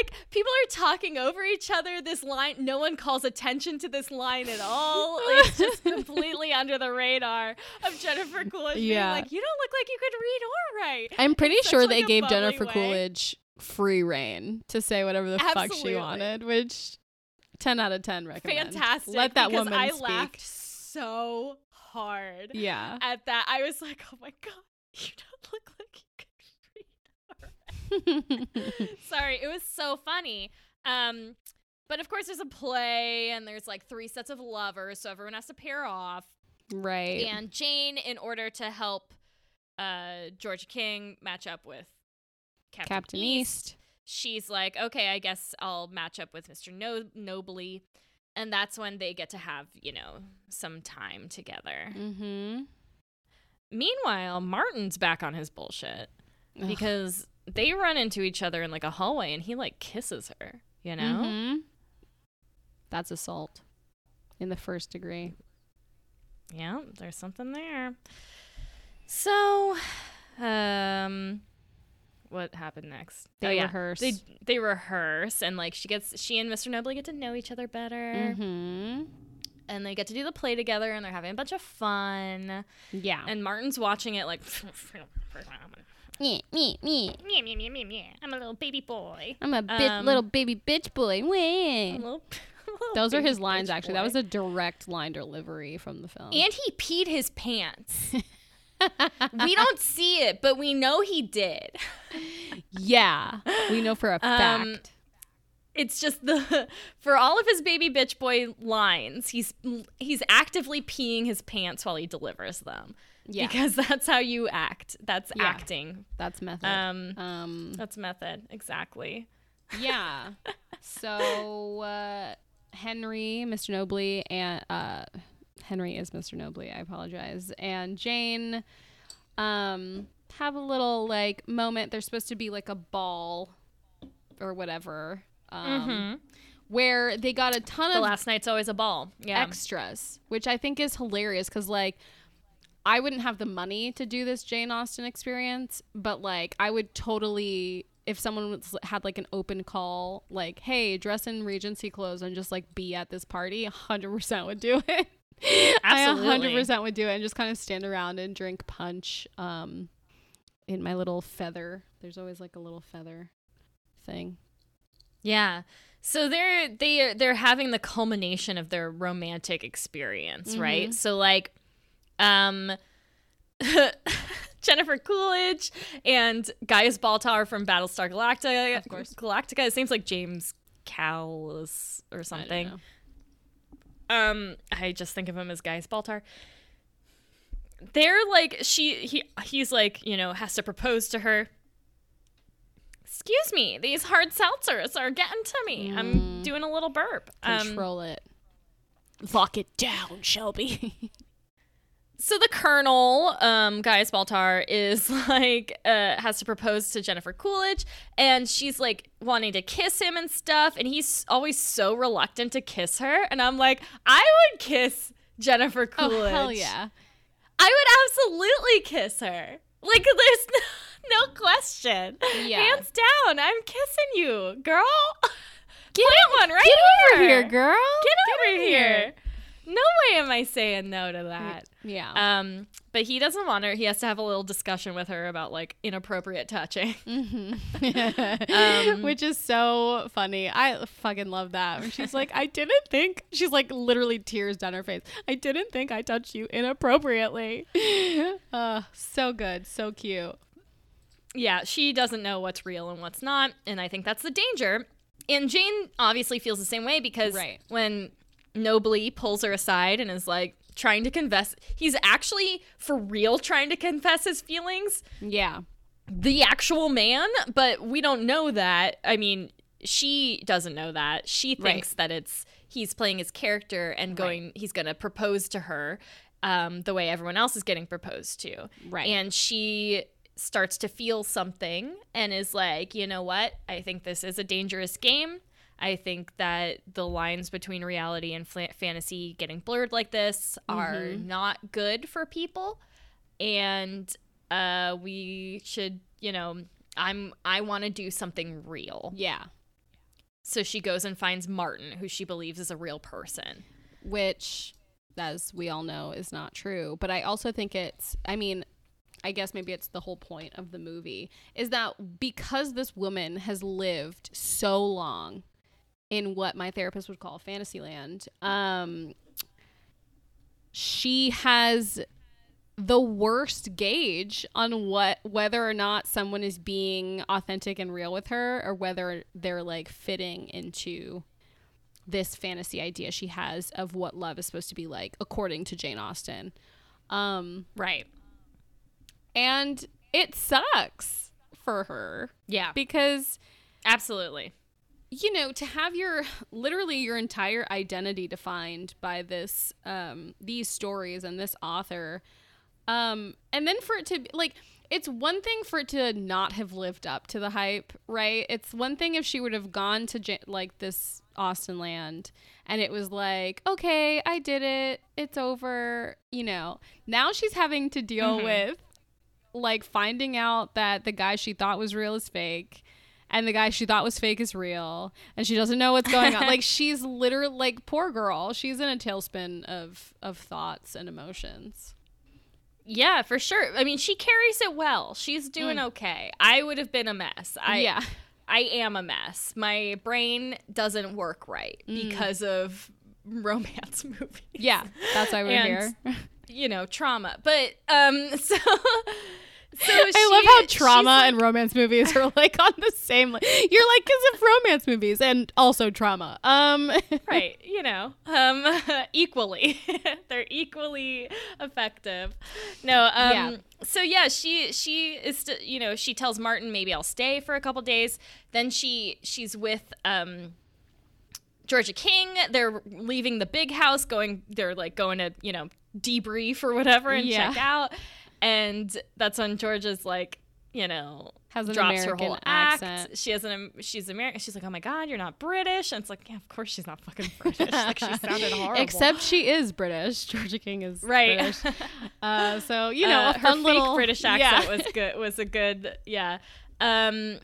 it's like people are talking over each other. This line, no one calls attention to this line at all. It's just completely under the radar of Jennifer Coolidge Yeah. being like, "You don't look like you could read or write." I'm pretty such, sure like, they a gave Jennifer way. Coolidge free reign to say whatever the fuck she wanted, which 10 out of 10 recommend. Fantastic. Let that woman I speak. laughed so hard Yeah. at that. I was like, "Oh my god, you don't look like you could read." Sorry, it was so funny. Um, but of course, there's a play, and there's like three sets of lovers, so everyone has to pair off. right. And Jane, in order to help uh, Georgia King match up with Captain, Captain East, East. she's like, okay, I guess I'll match up with Mr. No- Nobley. And that's when they get to have, you know, some time together. Mm-hmm. Meanwhile, Martin's back on his bullshit because they run into each other in like a hallway and he like kisses her, you know? Mhm. That's assault in the first degree. Yeah, there's something there. So, um, what happened next? They oh, yeah. rehearse. They they rehearse, and like she gets she and Mr. Nobley get to know each other better, Mm-hmm. and they get to do the play together, and they're having a bunch of fun. Yeah. And Martin's watching it like, me, me, me. meow, meow, meow, meow, meow. I'm a little baby boy. I'm a bit Um, little baby bitch boy. Wah. little- little Those are his lines, actually. That was a direct line delivery from the film. And he peed his pants. we don't see it, but we know he did. yeah, we know for a fact. Um, It's just the for all of his baby bitch boy lines, he's he's actively peeing his pants while he delivers them. Yeah, Because that's how you act. That's Yeah. acting. that's method. Um um, that's method. Exactly. yeah. So uh, Henry, Mr. Nobley, and uh, Henry is Mr. Nobley. I apologize. And Jane, um, have a little like moment. There's supposed to be like a ball or whatever. Um, Mhm. Where they got a ton The of last night's always a ball. Yeah. extras, which I think is hilarious because like I wouldn't have the money to do this Jane Austen experience, but like I would totally if someone was, had like an open call, like hey, dress in Regency clothes and just like be at this party, hundred percent would do it. I hundred percent would do it and just kind of stand around and drink punch. Um, in my little feather. There's always like a little feather thing. Yeah. So they're they they're having the culmination of their romantic experience, right? Mhm. So like um Jennifer Coolidge and Gaius Baltar from Battlestar Galactica. Of course. Galactica. It seems like James Callis or something. know. Um, I just think of him as Gaius Baltar. They're like she he he's like you know has to propose to her. Excuse me, these hard seltzers are getting to me. I'm Mm. doing a little burp. Um, Control it. Lock it down, Shelby. so the colonel, um, Gaius Baltar, is like uh, has to propose to Jennifer Coolidge, and she's like wanting to kiss him and stuff, and he's always so reluctant to kiss her, and I'm like, I would kiss Jennifer Coolidge. oh hell yeah. I would absolutely kiss her. Like there's no, no question. Yeah. Hands down, I'm kissing you, girl. Get Plant one right Get here. over here, girl. Get, over in here. No way am I saying no to that. Yeah. Um, but he doesn't want her. He has to have a little discussion with her about like inappropriate touching. Mhm. Um, Which is so funny. I fucking love that. When she's like, I didn't think she's like literally tears down her face. I didn't think I touched you inappropriately. uh, so good, so cute. yeah, she doesn't know what's real and what's not, and I think that's the danger. And Jane obviously feels the same way because Right. when Nobley pulls her aside and is like trying to confess, he's actually for real trying to confess his feelings. Yeah. The actual man, but we don't know that. I mean, she doesn't know that. She Right. thinks that it's he's playing his character and going he's going to propose to her um, the way everyone else is getting proposed to. Right. And she starts to feel something and is like, you know what? I think this is a dangerous game. I think that the lines between reality and fla- fantasy getting blurred like this are Mm-hmm. not good for people. And uh, we should, you know, I'm I want to do something real. Yeah. So she goes and finds Martin, who she believes is a real person. Which, as we all know, is not true. But I also think it's, I mean, I guess maybe it's the whole point of the movie is that because this woman has lived so long in what my therapist would call Fantasyland, um, she has the worst gauge on what whether or not someone is being authentic and real with her or whether they're like fitting into this fantasy idea she has of what love is supposed to be like according to Jane Austen. Um Right. and it sucks for her Yeah. because Absolutely. You know to have your literally your entire identity defined by this um these stories and this author um and then for it to like it's one thing for it to not have lived up to the hype right? It's one thing if she would have gone to like this austenland and it was like okay i did it. It's over you know? Now she's having to deal Mhm. with like finding out that the guy she thought was real is fake and the guy she thought was fake is real and she doesn't know what's going on like she's literally like poor girl she's in a tailspin of of thoughts and emotions Yeah, for sure. I mean, she carries it well. She's doing okay. I would have been a mess. I yeah I am a mess. My brain doesn't work right because of romance movies. yeah that's why we're And- here You know, trauma. But um so so I love how trauma and romance movies are like on the same. Li- You're like because of romance movies and also trauma. Um, right you know um equally they're equally effective no um Yeah. so yeah she she is st- you know she tells martin maybe i'll stay for a couple days then she she's with um georgia king they're leaving the big house going they're like going to you know debrief or whatever and Yeah. check out and that's when georgia's like you know Has an drops American her whole accent. act. She has an she's American. She's like, oh my god, you're not British. And it's like, yeah, of course she's not fucking British. like she sounded horrible. Except she is British. Georgia King is Right. British. Uh, so you know, Uh, her fake little British accent yeah. was good. Was a good, yeah. Um,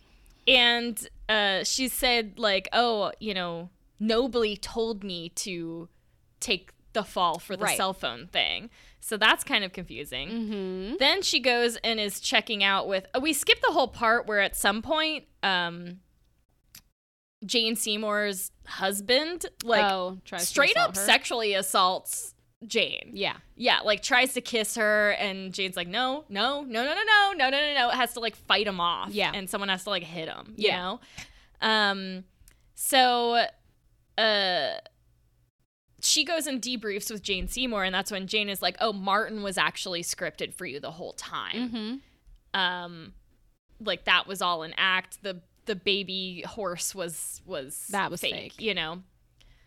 and uh, she said like, oh, you know, nobley told me to take the fall for the Right. cell phone thing. So that's kind of confusing. Mm-hmm. Then she goes and is checking out with. uh, We skipped the whole part where at some point, um, Jane Seymour's husband like oh, straight up her. sexually assaults Jane. Yeah. Yeah, like tries to kiss her, and Jane's like, no, no, no, no, no, no, no, no, no, no. It has to like fight him off. Yeah. and someone has to like hit him. You Yeah. know. Um, so, uh, she goes and debriefs with Jane Seymour, and that's when Jane is like, oh, Martin was actually scripted for you the whole time. Mm-hmm. Um, like that was all an act. The the baby horse was was That was fake. fake. You know.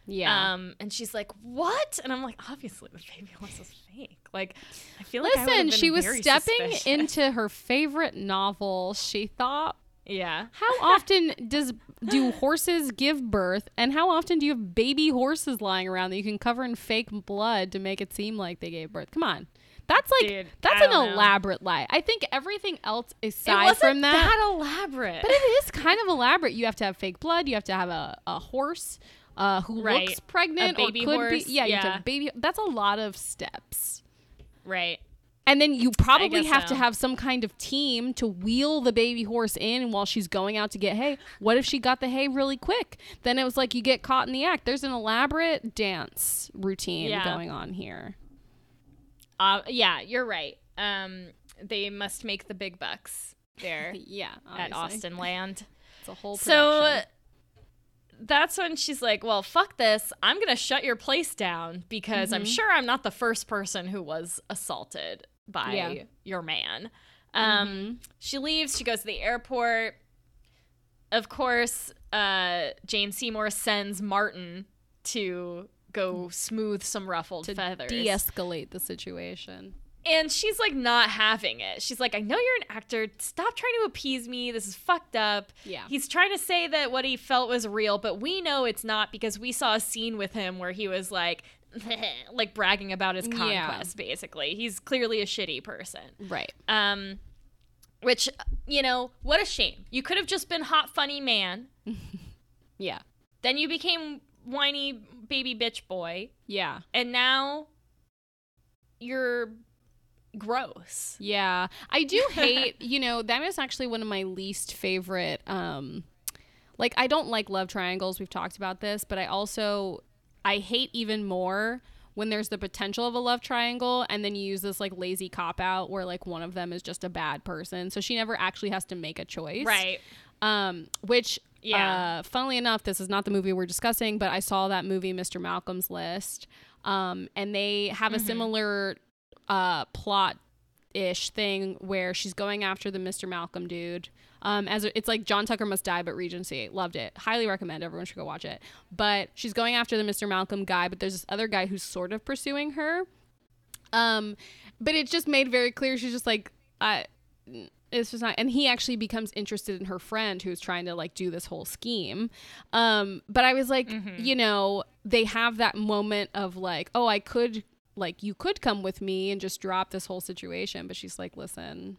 Yeah. Um, and she's like, "What?" And I'm like, "Obviously, the baby horse is fake." Like, I feel like I Listen, she was stepping suspicious. into her favorite novel. She thought, Yeah, how often does do horses give birth, and how often do you have baby horses lying around that you can cover in fake blood to make it seem like they gave birth? Come on. That's like Dude, that's an know. elaborate lie. I think everything else aside from that, that elaborate. but it is kind of elaborate. You have to have fake blood. You have to have a, a horse uh, who Right. looks pregnant A baby or could horse, be. Yeah, you have to have baby. That's a lot of steps. right. And then you probably have to have some kind of team to wheel the baby horse in while she's going out to get hay. What if she got the hay really quick? Then it was like you get caught in the act. There's an elaborate dance routine Yeah. going on here. Uh, yeah, you're right. Um, they must make the big bucks there Yeah, at Austenland. It's a whole production. So that's when she's like, "Well, fuck this. I'm going to shut your place down because I'm sure I'm not the first person who was assaulted by Yeah. your man." Um, she leaves, she goes to the airport. Of course, uh, Jane Seymour sends Martin to go smooth some ruffled to feathers. de-escalate the situation. And she's like not having it. She's like, I know you're an actor. Stop trying to appease me. This is fucked up. Yeah. He's trying to say that what he felt was real, but we know it's not because we saw a scene with him where he was like, like bragging about his Yeah. conquest, basically. He's clearly a shitty person. Right. Um, which, you know, what a shame. You could have just been hot, funny man. Yeah. Then you became whiny baby bitch boy. Yeah. And now you're gross. Yeah. I do hate, you know, that is actually one of my least favorite um like I don't like love triangles. We've talked about this, but I also I hate even more when there's the potential of a love triangle and then you use this like lazy cop out where like one of them is just a bad person. So she never actually has to make a choice. Right. Um, which, Yeah. uh, funnily enough, this is not the movie we're discussing, but I saw that movie, Mr. Malcolm's List, um, and they have a similar uh, plot ish thing where she's going after the Mr. Malcolm dude. Um, as it's like John Tucker Must Die, but Regency. Loved it. Highly recommend. Everyone should go watch it. But she's going after the Mr. Malcolm guy, but there's this other guy who's sort of pursuing her. Um, but it just made very clear she's just like, I. It's just not, and he actually becomes interested in her friend who's trying to like do this whole scheme. Um, but I was like, you know, they have that moment of like, oh, I could, like, you could come with me and just drop this whole situation. But she's like, listen,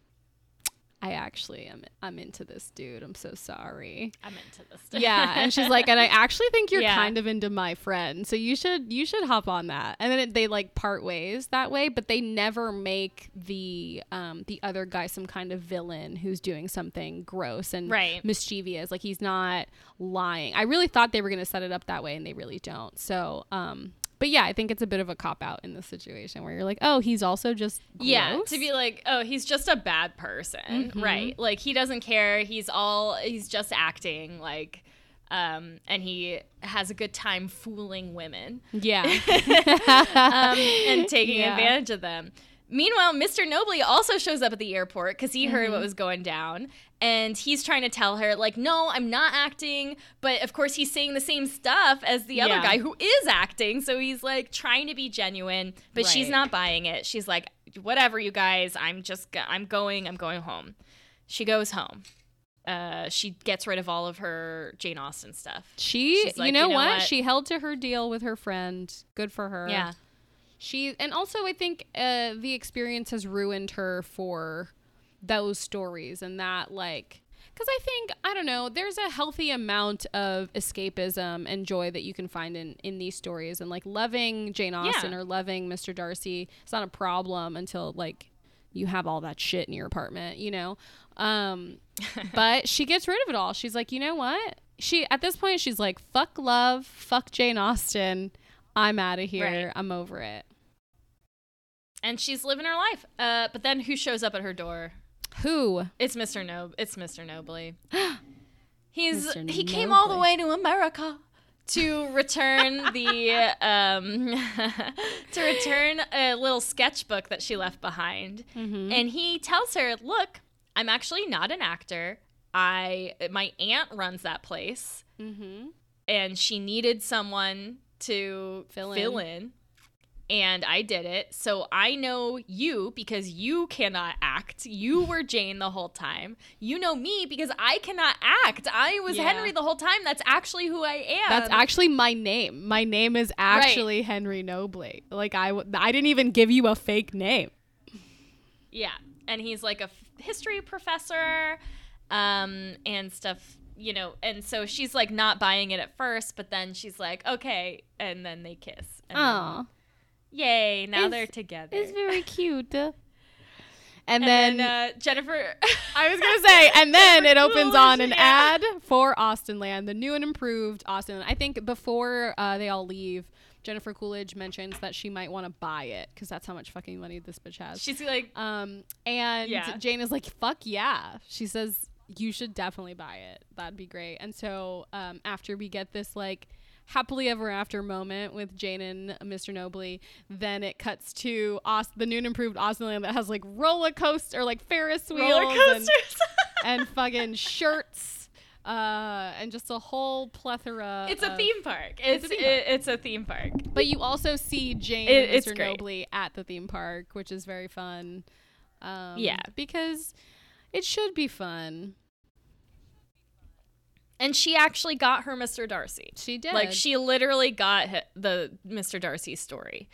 I actually am, I'm into this dude. I'm so sorry. I'm into this. Dude. Yeah, and she's like, and I actually think you're Yeah. kind of into my friend, so you should you should hop on that. And then it, they like part ways that way, but they never make the um the other guy some kind of villain who's doing something gross and Right. mischievous. Like he's not lying. I really thought they were gonna set it up that way, and they really don't. So um. But yeah, I think it's a bit of a cop out in this situation where you're like, oh, he's also just Yeah, to be like, oh, he's just a bad person, Mm-hmm. right? Like he doesn't care. He's all he's just acting like um and he has a good time fooling women yeah, um and taking Yeah. advantage of them. Meanwhile, Mr. Nobley also shows up at the airport because he heard Mm-hmm. what was going down. And he's trying to tell her, like, no, I'm not acting. But of course, he's saying the same stuff as the other guy who is acting. So he's like trying to be genuine, but she's not buying it. She's like, whatever, you guys. I'm just, go- I'm going, I'm going home. She goes home. uh, she gets rid of all of her Jane Austen stuff. She, She's you, know "You know what? what?" She held to her deal with her friend. Good for her. Yeah. She and also I think uh, the experience has ruined her for those stories and that like because I think I don't know there's a healthy amount of escapism and joy that you can find in in these stories and like loving Jane Austen Yeah. or loving Mr. Darcy it's not a problem until like you have all that shit in your apartment you know um but she gets rid of it all she's like you know what she at this point she's like fuck love fuck Jane Austen I'm out of here Right. I'm over it And she's living her life. Uh, but then who shows up at her door? Who It's Mr. No. It's Mr. Nobley. He's Mr. he came all the way to America to return the um to return a little sketchbook that she left behind. Mm-hmm. And he tells her, "Look, I'm actually not an actor. I my aunt runs that place mm-hmm. and she needed someone to Fill fill, in. And I did it. So I know you because you cannot act. You were Jane the whole time. You know me because I cannot act. I was Yeah. Henry the whole time. That's actually who I am. That's actually my name. My name is actually Henry Nobley. Like I, w- I didn't even give you a fake name. Yeah. And he's like a f- history professor um, and stuff, you know. And so she's like not buying it at first, but then she's like, okay. And then they kiss. Oh, yay. Now It's- they're together. it's very cute. And, and then, then, uh, Jennifer. I was gonna say, and then it opens on an ad for Austenland, the new and improved Austin. Land. I think before uh, they all leave, Jennifer Coolidge mentions that she might want to buy it because that's how much fucking money this bitch has. she's like, Um, and Yeah. Jane is like, "Fuck yeah!" She says, "You should definitely buy it. That'd be great." And so, um, after we get this like happily ever after moment with Jane and Mr. Nobley. then it cuts to Aus- the new and improved Austin that has like roller coaster or like Ferris wheels roller and, coasters. and fucking shirts. Uh, and just a whole plethora. it's a of- theme park. It's It's a theme it- it's a theme park. But you also see Jane It- and Mr. Nobley at the theme park, which is very fun. Um, Yeah. because it should be fun. And she actually got her Mr. Darcy. She did. Like she literally got the Mr. Darcy story.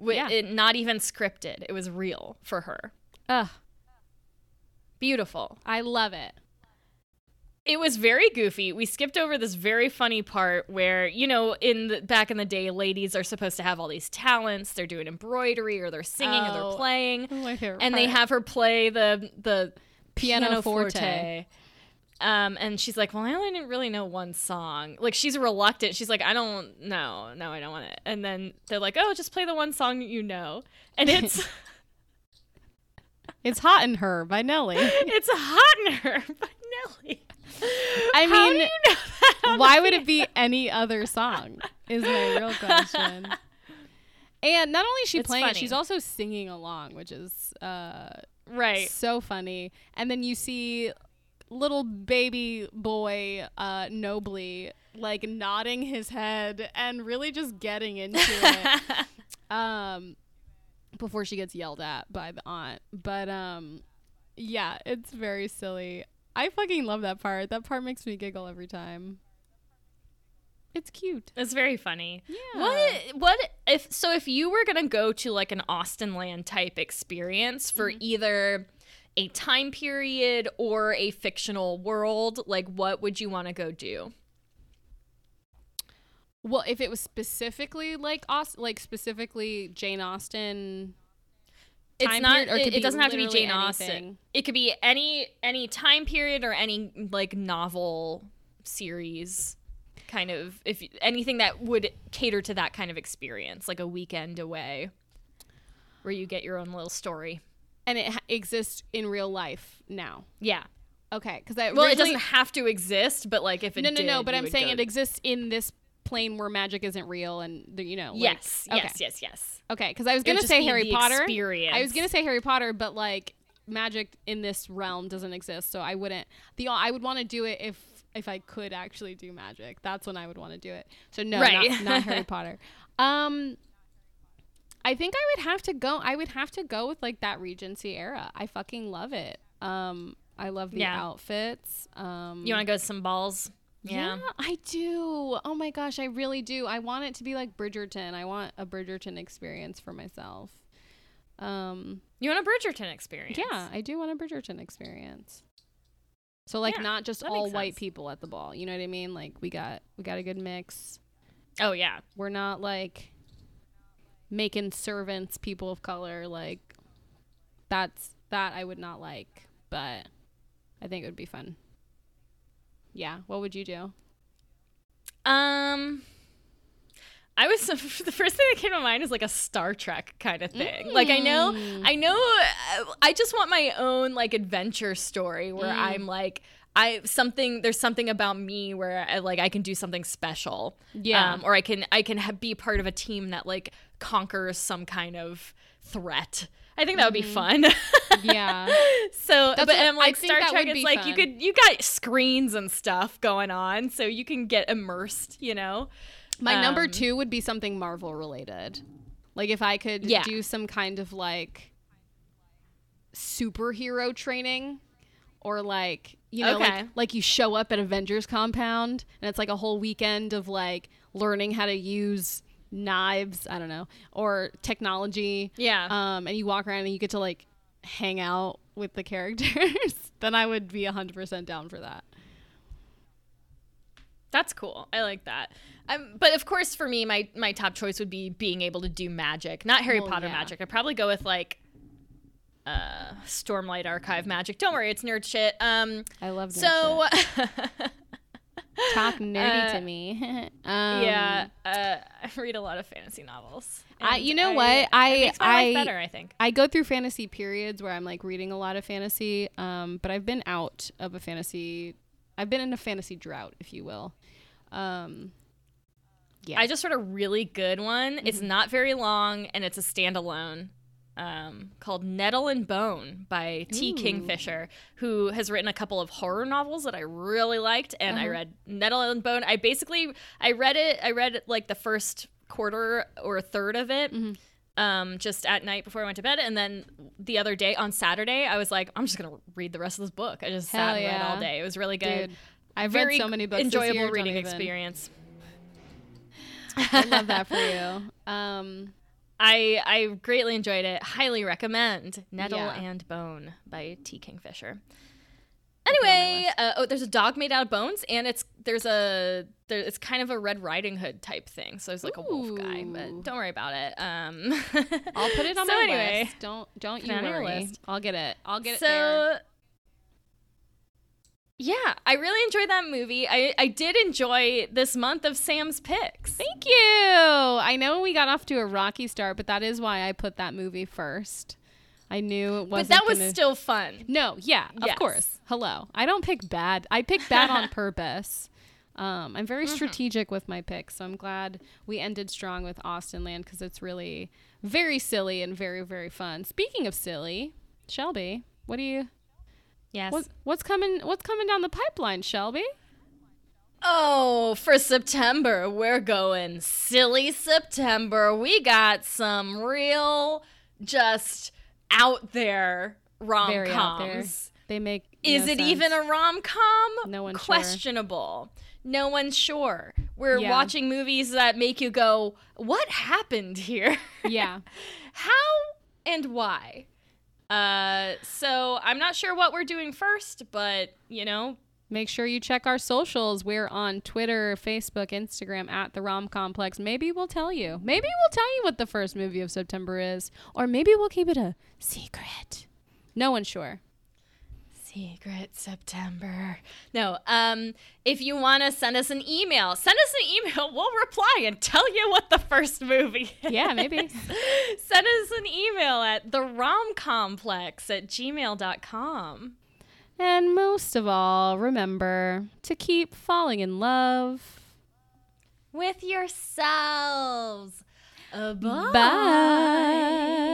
Yeah. it, not even scripted. It was real for her. Ugh, Beautiful. I love it. It was very goofy. We skipped over this very funny part where, you know, in the, back in the day, ladies are supposed to have all these talents. They're doing embroidery or they're singing or Oh. they're playing. My favorite and they have her play the the Pianoforte. Um, and she's like, "Well, I only didn't really know one song." Like she's reluctant. She's like, "I don't know, no, I don't want it." And then they're like, "Oh, just play the one song you know." And it's It's Hot in Herre by Nelly. it's hot in her by Nelly. I How mean, you know? Why would it be any other song? Is my real question. And not only is she It's playing it, funny. she's also singing along, which is uh, right? so funny. And then you see little baby boy uh Nobley like nodding his head and really just getting into it. um before she gets yelled at by the aunt. But um yeah, it's very silly. I fucking love that part. That part makes me giggle every time. It's cute. It's very funny. Yeah. What what if so if you were gonna go to like an Austenland type experience for Mm-hmm. either a time period or a fictional world, like what would you want to go do? Well, if it was specifically like Aust- like specifically Jane Austen It's not. period, it it, it doesn't have to be Jane Austen. It could be any any time period or any like novel series, kind of if anything that would cater to that kind of experience, like a weekend away, where you get your own little story. And it ha- exists in real life now. Yeah. Okay, because I Well, it doesn't have to exist, but like if it No, no, did, no. But I'm saying go- it exists in this plane where magic isn't real, and the, you know. like- Yes, okay. yes, yes, yes. Okay, because I was gonna say Harry Potter. Experience. I was gonna say Harry Potter, but like magic in this realm doesn't exist, so I wouldn't. The I would want to do it if if I could actually do magic. That's when I would want to do it. So no, Right. not, not Harry Potter. Um, I think I would have to go. I would have to go with like that Regency era. I fucking love it. Um, I love the Yeah. outfits. Um, You want to go to some balls? Yeah. I do. Oh my gosh, I really do. I want it to be like Bridgerton. I want a Bridgerton experience for myself. Um, You want a Bridgerton experience? yeah, I do want a Bridgerton experience. So like Yeah, not just all white sense. people at the ball. You know what I mean? Like we got we got a good mix. Oh yeah. We're not like making servants people of color like that's that I would not like, but I think it would be fun. Yeah, what would you do? Um, I was the first thing that came to mind is like a Star Trek kind of thing. Like I know, Mm. I know, uh, I just want my own like adventure story where Mm. I'm like. I something there's something about me where I like I can do something special, Yeah. um, or I can I can ha- be part of a team that like conquers some kind of threat. I think that would be fun. Yeah. So, Mm-hmm. That's but what- I'm I like think Star Trek. It's like you could you got screens and stuff going on, so you can get immersed. You know. My number Um, two would be something Marvel related. Like if I could Yeah. do some kind of like superhero training or like you know Okay. like, like you show up at Avengers compound and it's like a whole weekend of like learning how to use knives, I don't know, or technology. Yeah. Um and you walk around and you get to like hang out with the characters. then I would be 100% down for that. That's cool. I like that. Um, but of course, for me, my my top choice would be being able to do magic, not Harry Well, Potter yeah. magic. I'd probably go with like uh, Stormlight Archive magic. Don't worry, it's nerd shit. Um, I love that so talk nerdy uh, to me. um, yeah, uh, I read a lot of fantasy novels. I- you know I- what? I- makes my life I- better. I think. I go through fantasy periods where I'm like reading a lot of fantasy, um, but I've been out of a fantasy. I've been in a fantasy drought, if you will. Um, yeah, I just read a really good one. It's Mm-hmm. not very long and it's a standalone um, called Nettle and Bone by T. Ooh. Kingfisher, who has written a couple of horror novels that I really liked. And I Uh-huh. read Nettle and Bone. I basically I read it. I read like the first quarter or third of it. Mm-hmm. Um, just at night before I went to bed, and then the other day on Saturday, I was like, I'm just gonna read the rest of this book. I just Hell sat and read all day. It was really good. dude. I've Very read so many books. this enjoyable year, reading experience. I love that for you. Um, I I greatly enjoyed it. Highly recommend Nettle Yeah. and Bone by T. Kingfisher. Anyway, uh, oh, there's a dog made out of bones, and it's there's a there, it's kind of a Red Riding Hood type thing. So it's like a wolf guy, but don't worry about it. Um, I'll put it on so my anyway, list. Don't don't you it on your worry. list. I'll get it. I'll get it so. Yeah, I really enjoyed that movie. I, I did enjoy this month of Sam's picks. Thank you. I know we got off to a rocky start, but that is why I put that movie first. I knew it wasn't. that was gonna- still fun. No, yeah, Yes. of course. Hello. I don't pick bad. I pick bad on purpose. Um, I'm very strategic with my picks, so I'm glad we ended strong with Austenland because it's really very silly and very very fun. Speaking of silly, Shelby, what do you Yes. what, what's coming what's coming down the pipeline, Shelby? Oh, for September, we're going silly September. We got some real, just out there rom Very out there. coms. They make Is no it sense. even a rom com? No one's sure. questionable. No one's sure. We're Yeah. watching movies that make you go, "What happened here? Yeah. How and why?" Uh, so I'm not sure what we're doing first, but you know, Make sure you check our socials. We're on Twitter, Facebook, Instagram at the Rom Complex. Maybe we'll tell you. Maybe we'll tell you what the first movie of September is, or maybe we'll keep it a secret. No one's sure. Secret September. No, um, if you want to send us an email, send us an email. We'll reply and tell you what the first movie is. Yeah, maybe. send us an email at the romcomplex at gmail.com. and most of all, remember to keep falling in love. With yourselves. Uh, bye. Bye.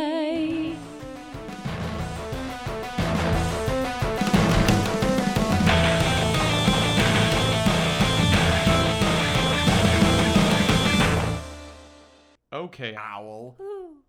Okay, owl. Ooh.